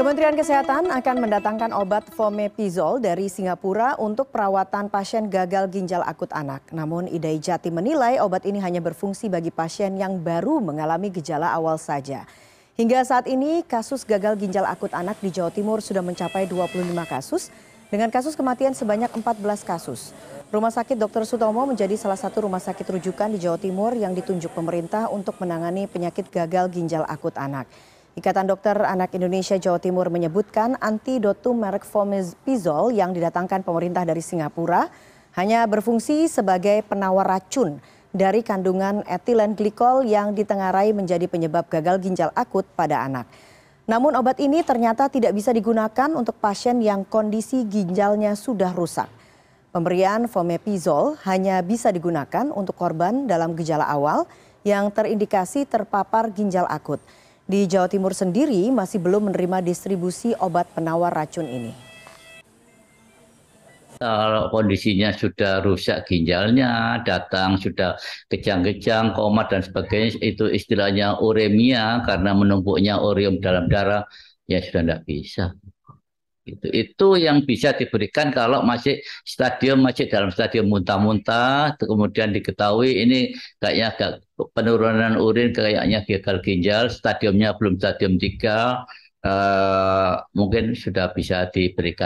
kementerian kesehatan akan mendatangkan obat fomepizol dari singapura untuk perawatan pasien gagal ginjal akut anak. Namun idai jati menilai obat ini hanya berfungsi bagi pasien yang baru mengalami gejala awal saja. Hingga saat ini kasus gagal ginjal akut anak di jawa timur sudah mencapai dua puluh lima kasus dengan kasus kematian sebanyak empat belas kasus. Rumah sakit dr sutomo menjadi salah satu rumah sakit rujukan di jawa timur yang ditunjuk pemerintah untuk menangani penyakit gagal ginjal akut anak ikatan dokter anak indonesia jawa timur menyebutkan antidotum merek fomepizol yang didatangkan pemerintah dari singapura hanya berfungsi sebagai penawar racun dari kandungan etilen glikol yang ditengarai menjadi penyebab gagal ginjal akut pada anak. Namun obat ini ternyata tidak bisa digunakan untuk pasien yang kondisi ginjalnya sudah rusak. Pemberian fomepizol hanya bisa digunakan untuk korban dalam gejala awal yang terindikasi terpapar ginjal akut di jawa timur sendiri masih belum menerima distribusi obat penawar racun ini kalau kondisinya sudah rusak ginjalnya, datang sudah kejang-kejang, koma dan sebagainya, itu istilahnya uremia karena menumpuknya urium dalam darah, ya sudah tidak bisa. Itu, itu yang bisa diberikan kalau masih stadium masih dalam stadium muntah-muntah, kemudian diketahui ini kayaknya agak penurunan urin kayaknya gagal ginjal, stadiumnya belum stadium 3, eh, mungkin sudah bisa diberikan.